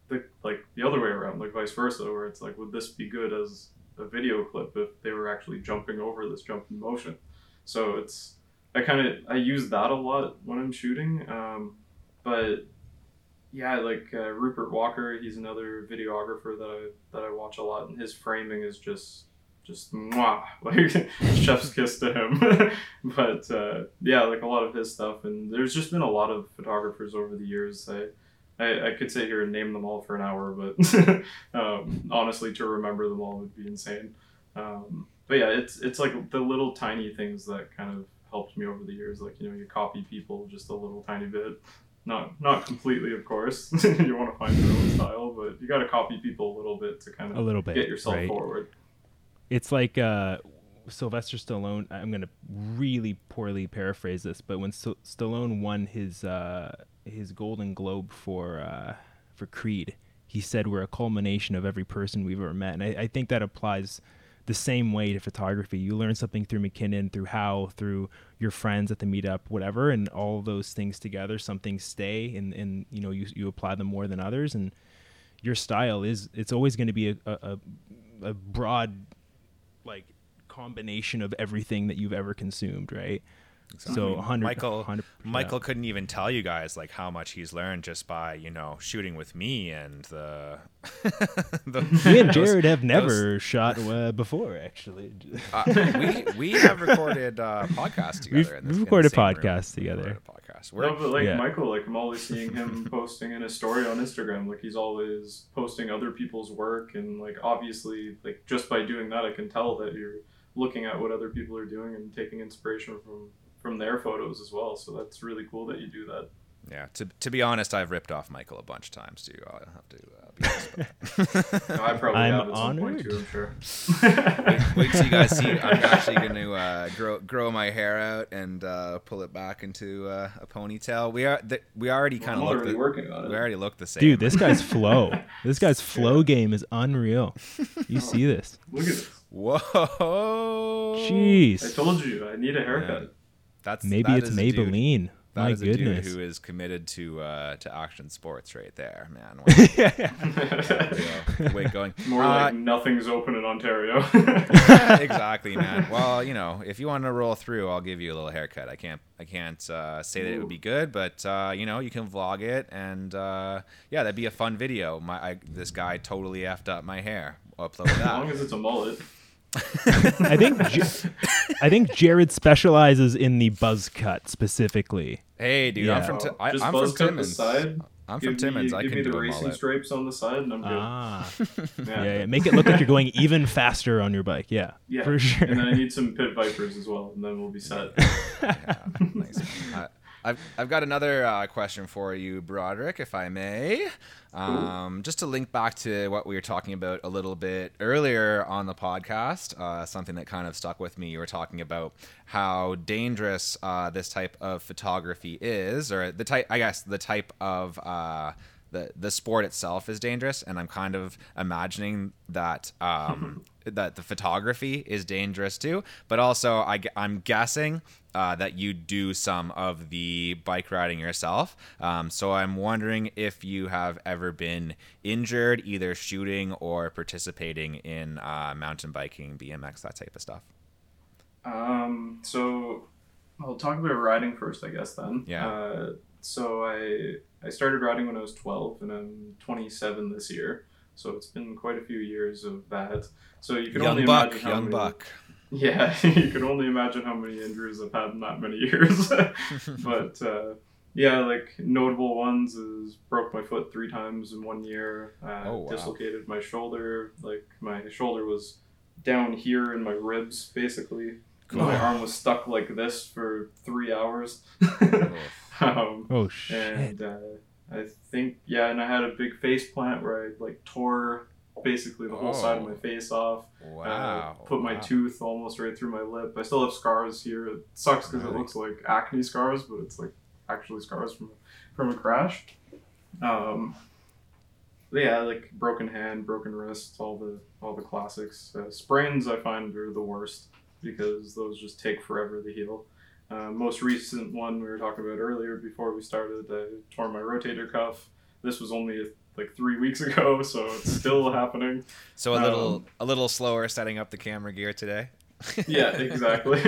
the like the other way around, like vice versa, where it's like, would this be good as a video clip if they were actually jumping over this jump in motion? So it's I kind of I use that a lot when I'm shooting, um, but yeah, like uh, Rupert Walker, he's another videographer that I that I watch a lot, and his framing is just just mwah, like chef's kiss to him. but uh, yeah, like a lot of his stuff, and there's just been a lot of photographers over the years. I I, I could sit here and name them all for an hour, but um, honestly, to remember them all would be insane. Um, but yeah, it's it's like the little tiny things that kind of helped me over the years. Like you know, you copy people just a little tiny bit. Not not completely, of course. you want to find your own style, but you got to copy people a little bit to kind of a little bit get yourself right. forward it's like uh, Sylvester Stallone. I'm gonna really poorly paraphrase this, but when St- Stallone won his uh, his Golden Globe for uh, for Creed, he said we're a culmination of every person we've ever met, and I, I think that applies the same way to photography. You learn something through McKinnon, through How, through your friends at the meetup, whatever, and all those things together, some things stay, and and you know you you apply them more than others, and your style is it's always going to be a, a, a broad like combination of everything that you've ever consumed, right? Exactly. So 100, Michael 100. Michael couldn't even tell you guys like how much he's learned just by you know shooting with me and the. the me and Jared those, have never those, shot uh, before actually. uh, we we have recorded uh, podcasts together. We've, recorded podcasts together. Podcast. We're, no, but like yeah. Michael, like I'm always seeing him posting in a story on Instagram. Like he's always posting other people's work, and like obviously, like just by doing that, I can tell that you're looking at what other people are doing and taking inspiration from from their photos as well. So that's really cool that you do that. Yeah, to, to be honest, I've ripped off Michael a bunch of times too. I'll have to uh, be honest. no, I probably I'm have at some point too. I'm sure. wait, wait till you guys see. I'm actually going to uh, grow grow my hair out and uh, pull it back into uh, a ponytail. We are th- we already kind of look the, working on it. We already look the same. Dude, this guy's flow. this guy's flow yeah. game is unreal. You oh, see this? Look at this. Whoa! Jeez! I told you I need a haircut. Yeah. That's maybe that it's Maybelline. That My is goodness. a dude who is committed to uh, to action sports right there, man. Wait, going more uh, like nothing's open in Ontario. exactly, man. Well, you know, if you want to roll through, I'll give you a little haircut. I can't I can't uh, say that it would be good, but uh, you know, you can vlog it, and uh, yeah, that'd be a fun video. My I, this guy totally effed up my hair. upload that. As long as it's a mullet. I think I think Jared specializes in the buzz cut specifically. Hey, dude, yeah. I'm from t- I, am from Timmins. Side. I'm from Timmins. Me, I can me do the racing stripes on the side, and I'm good. Ah, yeah. yeah. Make it look like you're going even faster on your bike. Yeah, yeah, for sure. And then I need some pit vipers as well, and then we'll be set. yeah, nice. I've, I've got another uh, question for you, Broderick, if I may. Um, just to link back to what we were talking about a little bit earlier on the podcast, uh, something that kind of stuck with me. You were talking about how dangerous uh, this type of photography is, or the type, I guess, the type of uh, the the sport itself is dangerous, and I'm kind of imagining that um, that the photography is dangerous too. But also, I, I'm guessing uh, that you do some of the bike riding yourself. Um, so I'm wondering if you have ever been injured, either shooting or participating in uh, mountain biking, BMX, that type of stuff. Um, so I'll talk about riding first, I guess. Then. Yeah. Uh, so I I started riding when I was 12, and I'm 27 this year. So it's been quite a few years of that. So you can young only buck, imagine how young many, buck. Yeah, you can only imagine how many injuries I've had in that many years. but uh, yeah, like notable ones is broke my foot three times in one year. Uh, Oh, wow. Dislocated my shoulder. Like my shoulder was down here in my ribs, basically. My arm was stuck like this for three hours. um, Oh shit. and uh, I think yeah, and I had a big face plant where I like tore basically the whole side of Oh. my face off. wow. Uh, put my wow. tooth almost right through my lip. I still have scars here. It sucks because it looks like acne scars, but it's like actually scars from from a crash. Um, yeah, like broken hand, broken wrist, all the all the classics. Uh, sprains I find are the worst because those just take forever to heal. Uh, most recent one we were talking about earlier before we started, I tore my rotator cuff. This was only like three weeks ago, so it's still happening. So a little um, a little slower setting up the camera gear today. Yeah, exactly.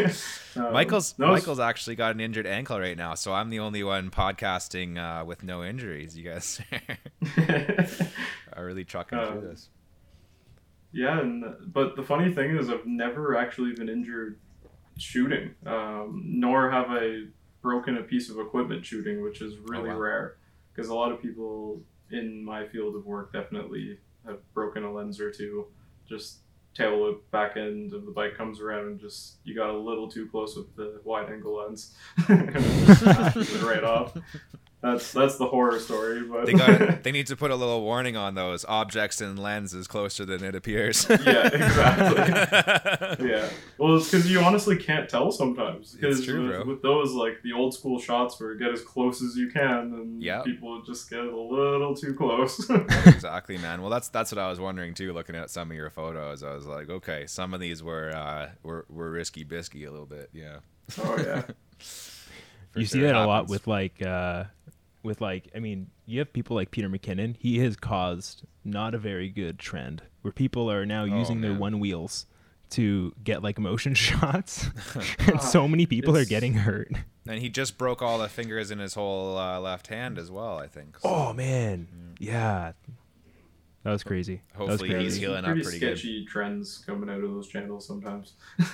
Um, Michael's no, Michael's actually got an injured ankle right now, so I'm the only one podcasting uh, with no injuries. You guys are really trucking Um, through this. Yeah, and but the funny thing is, I've never actually been injured shooting, um, nor have I broken a piece of equipment shooting, which is really Oh, wow. rare. Because a lot of people in my field of work definitely have broken a lens or two. Just tail whip back end of the bike comes around and just you got a little too close with the wide angle lens, and it just it right off. That's that's the horror story, but They got they need to put a little warning on those objects and lenses closer than it appears. Yeah, exactly. yeah. Well, it's because you honestly can't tell sometimes. Because It's true, with, bro. with those, like the old school shots where you get as close as you can, and Yep. people just get a little too close. exactly, man. Well, that's that's what I was wondering too. Looking at some of your photos, I was like, okay, some of these were uh, were were risky bisky a little bit. Yeah. oh yeah. You see sure, it that a lot with like uh with like I mean, you have people like Peter McKinnon. He has caused not a very good trend where people are now using their Oh, one wheels to get like motion shots. and so many people are getting hurt. And he just broke all the fingers in his whole uh, left hand as well. I think. So Oh man. Yeah. That was crazy. That was Hopefully he's crazy. healing up pretty, pretty good. sketchy trends coming out of those channels sometimes.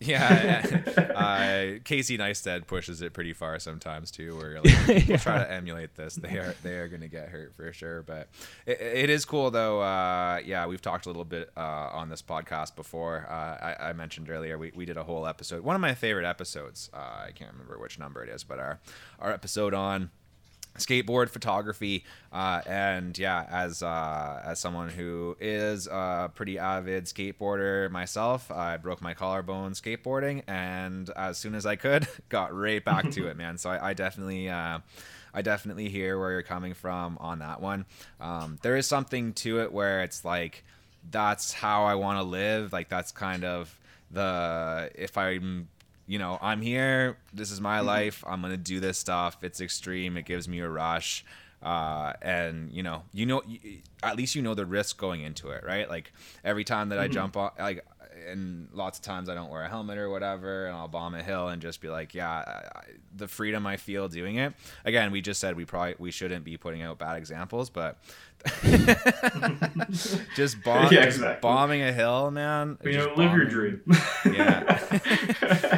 Yeah, uh, Casey Neistat pushes it pretty far sometimes too. Where like, people try to emulate this, they are they are going to get hurt for sure. But it, it is cool though. Uh, yeah, we've talked a little bit uh, on this podcast before. Uh, I, I mentioned earlier we, we did a whole episode. One of my favorite episodes. Uh, I can't remember which number it is, but our our episode on skateboard photography uh, and yeah as uh, as someone who is a pretty avid skateboarder myself i broke my collarbone skateboarding and as soon as i could got right back to it man so i, I definitely uh, I definitely hear where you're coming from on that one. Um, there is something to it where it's like, that's how I want to live. Like that's kind of the if I'm you know, I'm here. This is my life. I'm gonna do this stuff. It's extreme. It gives me a rush, uh, and you know, you know, at least you know the risk going into it, right? Like every time that I jump on, like, and lots of times I don't wear a helmet or whatever, and I'll bomb a hill and just be like, yeah, I, I, the freedom I feel doing it. Again, we just said we probably we shouldn't be putting out bad examples, but just, bomb, Yeah, just bombing a hill, man. you know, live your dream. Yeah.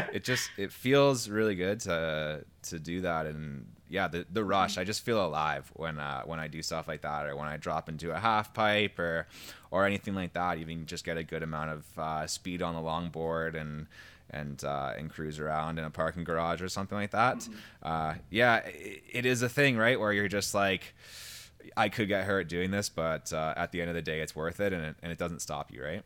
it just it feels really good to to do that and yeah, the the rush. I just feel alive when uh, when I do stuff like that, or when I drop into a half pipe, or or anything like that. Even just get a good amount of uh, speed on the longboard and and uh, and cruise around in a parking garage or something like that. Mm-hmm. Uh, yeah, it, it is a thing, right? Where you're just like, I could get hurt doing this, but uh, at the end of the day, it's worth it, and it, and it doesn't stop you, right?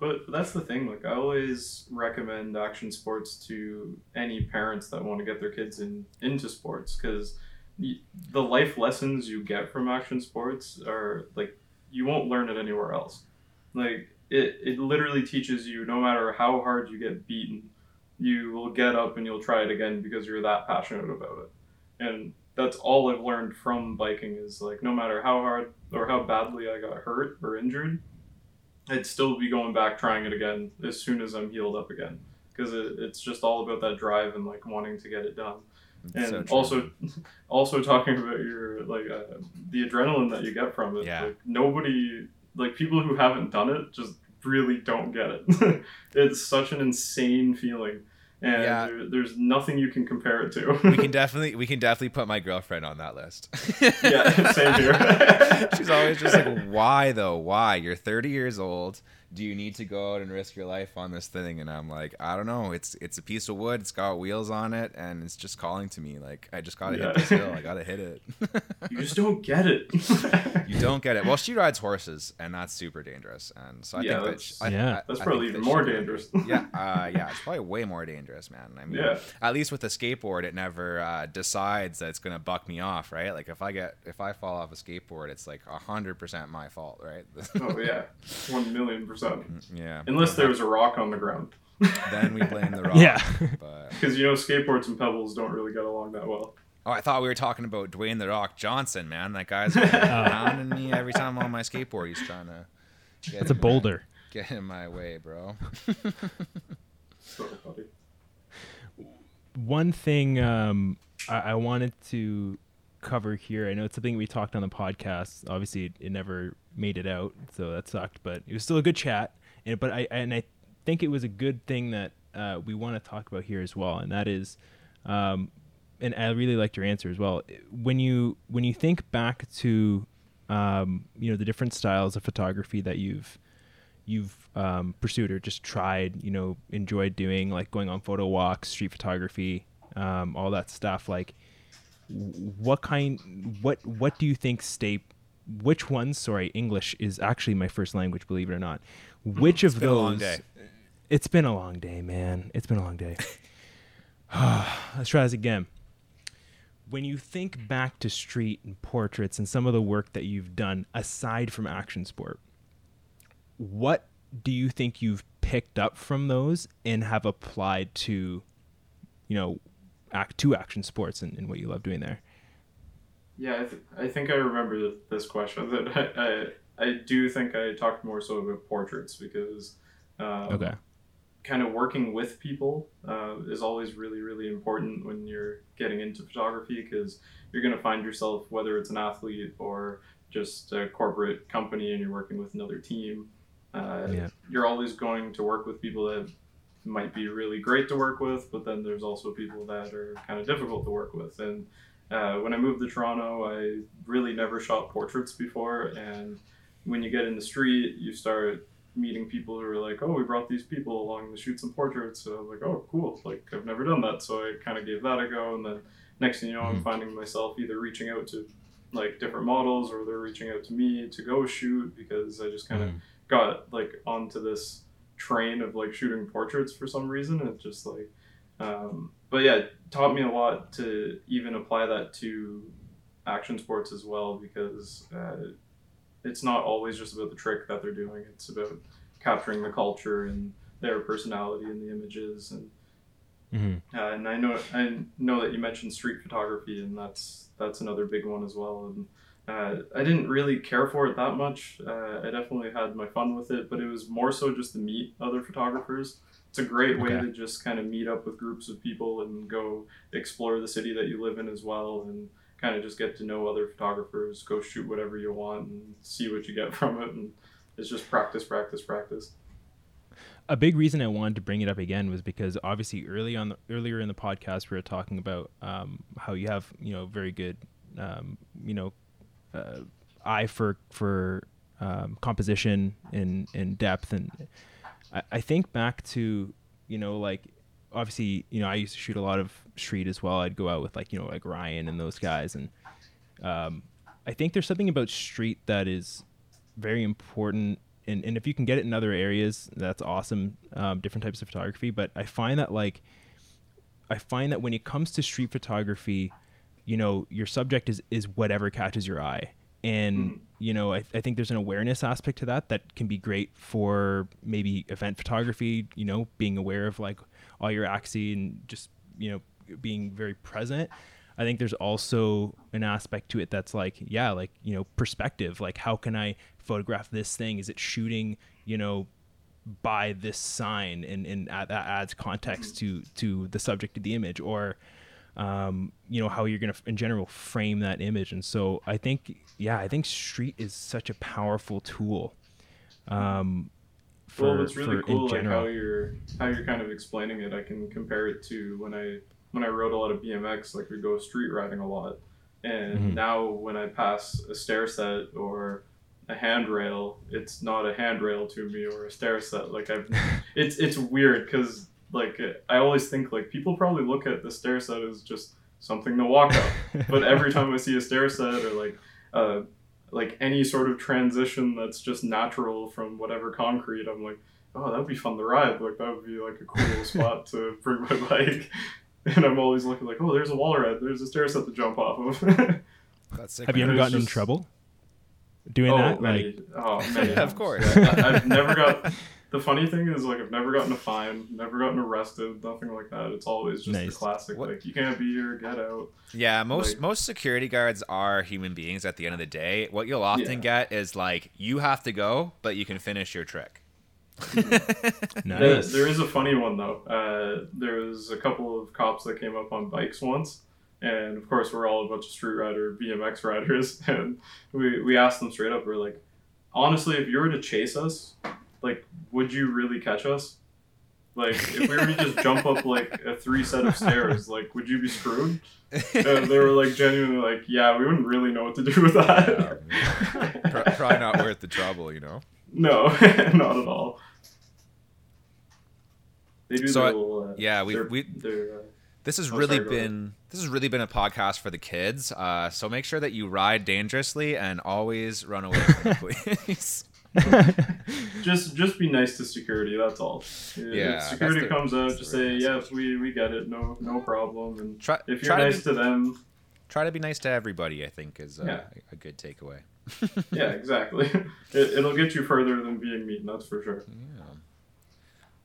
But that's the thing. Like I always recommend action sports to any parents that want to get their kids in into sports because the life lessons you get from action sports are like you won't learn it anywhere else. Like it, it literally teaches you no matter how hard you get beaten, you will get up and you'll try it again because you're that passionate about it. And that's all I've learned from biking is like no matter how hard or how badly I got hurt or injured, I'd still be going back trying it again as soon as I'm healed up again because it, it's just all about that drive and like wanting to get it done. And so also, also talking about your like uh, the adrenaline that you get from it. Yeah. Like, nobody like people who haven't done it just really don't get it. it's such an insane feeling and yeah. there, there's nothing you can compare it to. we can definitely we can definitely put my girlfriend on that list. yeah, same here. She's always just like, "Why though? Why? You're 30 years old do you need to go out and risk your life on this thing? And i'm like i don't know. It's it's a piece of wood. It's got wheels on it and it's just calling to me like i just gotta yeah. hit this hill. I gotta hit it. You just don't get it. You don't get it. Well she rides horses and that's super dangerous. And so i yeah, think that's, that yeah. I, that's I probably even more dangerous. Yeah uh, yeah it's probably way more dangerous man. I mean yeah. at least with a skateboard it never uh, decides that it's gonna buck me off right? Like if i get if i fall off a skateboard it's like 100% my fault right? Oh yeah. 1 million percent Mm, yeah. Unless there was a rock on the ground. then we blame the rock. Yeah. Because you know skateboards and pebbles don't really get along that well. Oh, I thought we were talking about Dwayne the Rock Johnson, man. That guy's pounding me every time I'm on my skateboard. He's trying to. Get That's a boulder. My, get in my way, bro. so funny. One thing um, I-, I wanted to cover here. I know it's something we talked on the podcast. Obviously, it never made it out, so that sucked. But it was still a good chat. And but I and I think it was a good thing that uh, we want to talk about here as well, and that is, um, and I really liked your answer as well. When you when you think back to, um, you know, the different styles of photography that you've you've um, pursued or just tried, you know, enjoyed doing, like going on photo walks, street photography, um, all that stuff, like what kind what what do you think stay which ones sorry english is actually my first language believe it or not. Which it's of those it's been a long day man. It's been a long day. Let's try this again. When you think back to street and portraits and some of the work that you've done aside from action sport what do you think you've picked up from those and have applied to you know act to action sports and, and what you love doing there. Yeah, I, th- I think I remember this question. That I, I, I do think I talked more so about portraits because um, okay, kind of working with people uh, is always really really important when you're getting into photography because you're going to find yourself whether it's an athlete or just a corporate company and you're working with another team. Uh, yeah. You're always going to work with people that might be really great to work with, but then there's also people that are kind of difficult to work with. And uh, when I moved to Toronto, I really never shot portraits before. And when you get in the street, you start meeting people who are like, oh, we brought these people along to shoot some portraits. So I was like, oh, cool. Like, I've never done that. So I kind of gave that a go. And then next thing you know, I'm mm-hmm. finding myself either reaching out to like different models or they're reaching out to me to go shoot because I just kind of mm. got like onto this train of like shooting portraits for some reason. It's just like, um, but yeah, taught me a lot to even apply that to action sports as well because uh, it's not always just about the trick that they're doing. It's about capturing the culture and their personality in the images and. Mm-hmm. Uh, and I know I know that you mentioned street photography, and that's that's another big one as well. And uh, I didn't really care for it that much. Uh, I definitely had my fun with it, but it was more so just to meet other photographers. It's a great way okay. to just kind of meet up with groups of people and go explore the city that you live in as well, and kind of just get to know other photographers. Go shoot whatever you want and see what you get from it, and it's just practice, practice, practice. a big reason I wanted to bring it up again was because obviously early on the, earlier in the podcast we were talking about um, how you have you know very good um, you know uh, eye for for um, composition and and depth. And I, I think back to you know like obviously you know I used to shoot a lot of street as well. I'd go out with like you know like Ryan and those guys. And um, I think there's something about street that is very important. And, and if you can get it in other areas that's awesome um, different types of photography. But I find that like I find that when it comes to street photography you know your subject is is whatever catches your eye. And mm-hmm. you know I, I think there's an awareness aspect to that that can be great for maybe event photography you know being aware of like all your axes and just you know being very present. I think there's also an aspect to it that's like yeah like you know perspective. Like how can i photograph this thing? Is it shooting you know by this sign? And and that adds context to to the subject of the image. Or um, you know how you're going to in general frame that image. And so i think yeah i think street is such a powerful tool um, for, well it's really cool like how you're how you're kind of explaining it i can compare it to when i when i rode a lot of bmx like we go street riding a lot. And mm-hmm. now when i pass a stair set or a handrail it's not a handrail to me or a stair set. Like i've it's it's weird because like I always think like people probably look at the stair set as just something to walk up, but every time I see a stair set or like uh, like any sort of transition that's just natural from whatever concrete, I'm like, oh, that'd be fun to ride. Like that would be like a cool spot to bring my bike. And I'm always looking like, oh, there's a wall ride. There's a stair set to jump off of. that's sick. Have you ever gotten just... in trouble doing oh, that? Many, like... oh, many of course. Yeah, I've never got the funny thing is like I've never gotten a fine, never gotten arrested, nothing like that. It's always just nice. the classic what? like you can't be here, get out. Yeah, most like, most security guards are human beings at the end of the day. What you'll often yeah. get is like you have to go, but you can finish your trick. nice. There, there is a funny one though. Uh, there was a couple of cops that came up on bikes once, and of course we're all a bunch of street rider BMX riders, and we we asked them straight up, we're like, honestly, if you were to chase us, like, would you really catch us? Like, if we were to just jump up like a three set of stairs, like, would you be screwed? And they were like genuinely like, yeah, we wouldn't really know what to do with that. Yeah, Probably not worth the trouble, you know. No, not at all. They do so little, uh, yeah, we we. Their, uh, this has oh, really sorry, been this has really been a podcast for the kids. Uh, so make sure that you ride dangerously and always run away from the police. just just be nice to security. That's all. Yeah. If security the, comes out, just say yes, we we get it. No no problem. And try, if you're nice to, be, to, them, try to be nice to everybody. I think is uh, yeah. a, a good takeaway. yeah, exactly. It, will get you further than being mean. That's for sure. Yeah.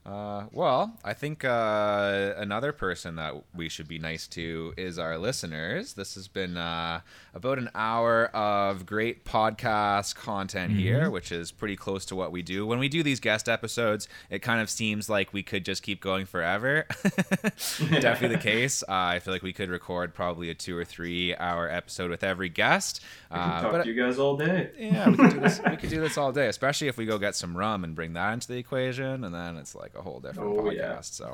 Uh, well, I think uh, another person that we should be nice to is our listeners. This has been uh, about an hour of great podcast content mm-hmm. here, which is pretty close to what we do. When we do these guest episodes, it kind of seems like we could just keep going forever. Definitely the case. Uh, I feel like we could record probably a two or three hour episode with every guest. I can uh, talk but, to you guys all day. Yeah, we could, do this, we could do this all day, especially if we go get some rum and bring that into the equation, and then it's like a whole different oh, podcast. Yeah. So,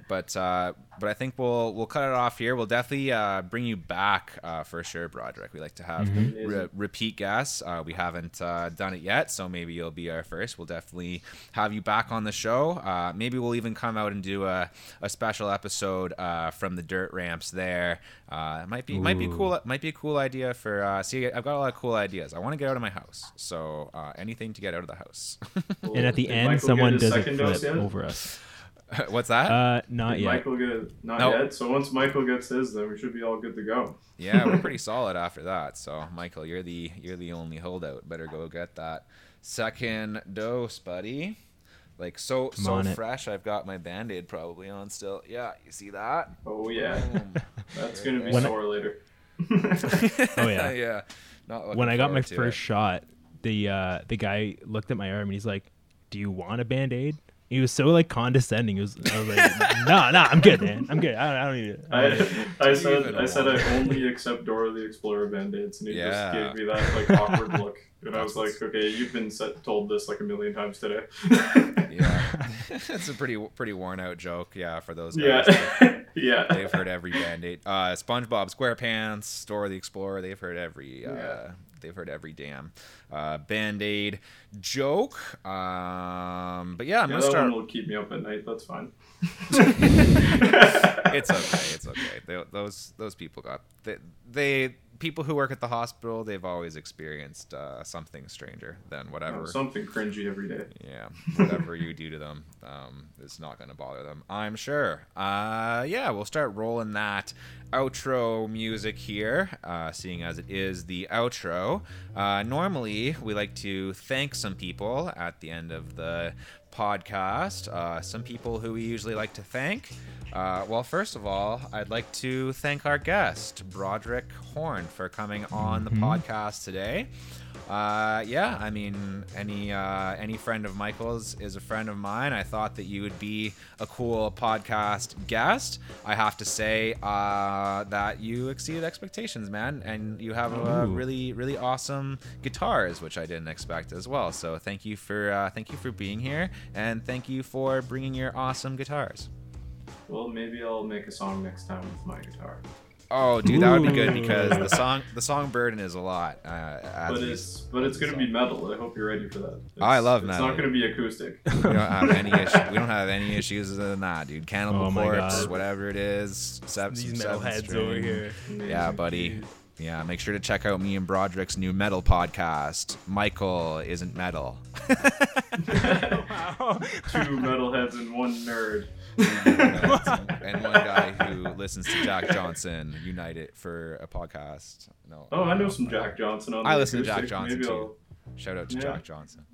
but uh, but I think we'll we'll cut it off here. We'll definitely uh, bring you back uh, for sure, Broderick. We like to have mm-hmm. re- repeat guests. Uh, we haven't uh, done it yet, so maybe you'll be our first. We'll definitely have you back on the show. Uh, maybe we'll even come out and do a, a special episode from the dirt ramps there. Uh, it might be Ooh. might be cool. Might be a cool idea for. Uh, see, I've got a lot of cool ideas. I want to get out of my house, so uh, anything to get out of the house. and at the end, someone does a flip over us. What's that? Uh, not Did yet. Michael get not nope. yet. So once Michael gets his, then we should be all good to go. yeah, we're pretty solid after that. So Michael, you're the you're the only holdout. Better go get that second dose, buddy. Like so Come so fresh. It. I've got my band aid probably on still. Yeah, you see that? Oh yeah, that's gonna be when sore I... later. oh yeah, yeah. when I got my first it. shot, the uh, the guy looked at my arm and he's like, "Do you want a band aid?" He was so like condescending. He was, I was like, "No, no, I'm good, man. I'm good. I don't, I don't need it." I, don't it." I, I said I said I only accept Dora the Explorer band-aids, and he Yeah. just gave me that like awkward look, and I was like, okay, you've been set, told this like a million times today. Yeah, it's a pretty pretty worn out joke. Yeah, for those guys. yeah, yeah. They've heard every Band-Aid. Uh, SpongeBob SquarePants, Dora the Explorer. They've heard every. Uh, Yeah. They've heard every damn uh, Band-Aid joke. Um, but yeah, I'm Yeah, gonna that start. one will keep me up at night. That's fine. it's okay. It's okay. They, those those people got they, they people who work at the hospital. They've always experienced uh, something stranger than whatever. Something cringy every day. Yeah, whatever you do to them, um, it's not going to bother them. I'm sure. Uh, yeah, we'll start rolling that outro music here, uh, seeing as it is the outro. Uh, normally, we like to thank some people at the end of the podcast. Uh, some people who we usually like to thank. Uh, well, first of all, I'd like to thank our guest, Broderick Horn, for coming on the podcast today. Uh, yeah, I mean, any uh, any friend of Michael's is a friend of mine. I thought that you would be a cool podcast guest. I have to say uh, that you exceeded expectations, man, and you have uh, really really awesome guitars, which I didn't expect as well. So thank you for uh, thank you for being here, and thank you for bringing your awesome guitars. Well, maybe I'll make a song next time with my guitar. Oh, dude, that would be good because the song the song burden is a lot. Uh, But it's but it's gonna be metal. I hope you're ready for that. It's, I love It's metal. It's not gonna be acoustic. we don't have any issue. We don't have any issues than that, dude. Cannibal Oh Corpse, whatever it is. Seven, These seven metalheads over here. Yeah, buddy. Yeah, make sure to check out me and Broderick's new metal podcast. Michael isn't metal. wow. Two metalheads and one nerd. and one guy who listens to Jack Johnson united for a podcast. No. Oh, I know some Jack Johnson on. I listen to Jack. Johnson, too. I'll- Shout out to Yeah. Jack Johnson.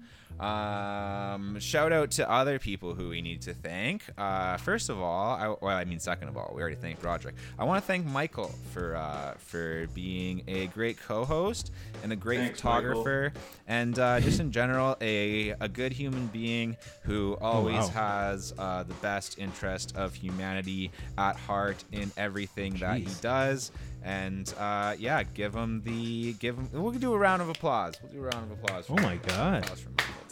Um, shout out to other people who we need to thank. Uh, first of all, I, well, I mean, second of all, we already thanked Broderick. I want to thank Michael for uh, for being a great co-host and a great Thanks, photographer, and uh, just in general, a a good human being who always wow. has uh, the best interest of humanity at heart in everything that he does. And uh, yeah, give him the give him. We'll do a round of applause. We'll do a round of applause. Oh my God.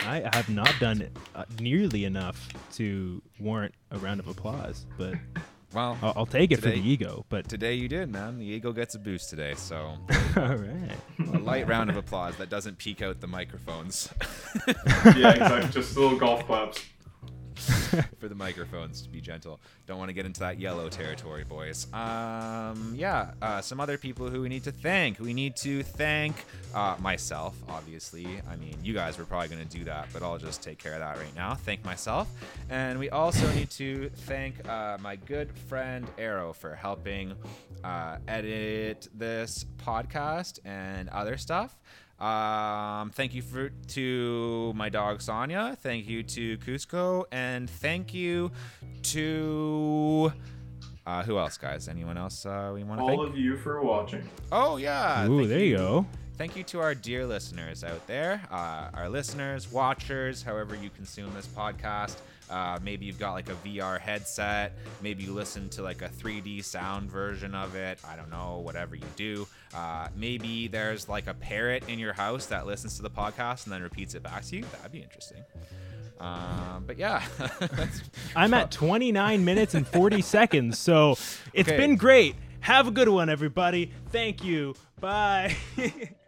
Applause for Michael. I have not done uh, nearly enough to warrant a round of applause, but Well, I'll, I'll take it for the ego. But today you did, man. The ego gets a boost today, so all right. a light round of applause that doesn't peak out the microphones yeah, exactly. Just little golf claps. for the microphones to be gentle. Don't want to get into that yellow territory, boys. Um, yeah, uh, some other people who we need to thank. We need to thank uh, myself, obviously. I mean, you guys were probably going to do that, but I'll just take care of that right now. Thank myself. And we also need to thank uh, my good friend Arrow for helping uh, edit this podcast and other stuff. Um, thank you for to my dog Sonia. Thank you to Cusco, and thank you to uh, who else, guys? Anyone else uh, we want to All thank? of you for watching. oh yeah. Ooh, thank there you go. Thank you to our dear listeners out there, uh, our listeners, watchers, however you consume this podcast. Uh, maybe you've got like a VR headset. Maybe you listen to like a 3D sound version of it. I don't know, whatever you do. Uh, maybe there's like a parrot in your house that listens to the podcast and then repeats it back to you. That'd be interesting. Um, but yeah, I'm at 29 minutes and 40 seconds, so it's Okay. been great. Have a good one, everybody. Thank you. Bye.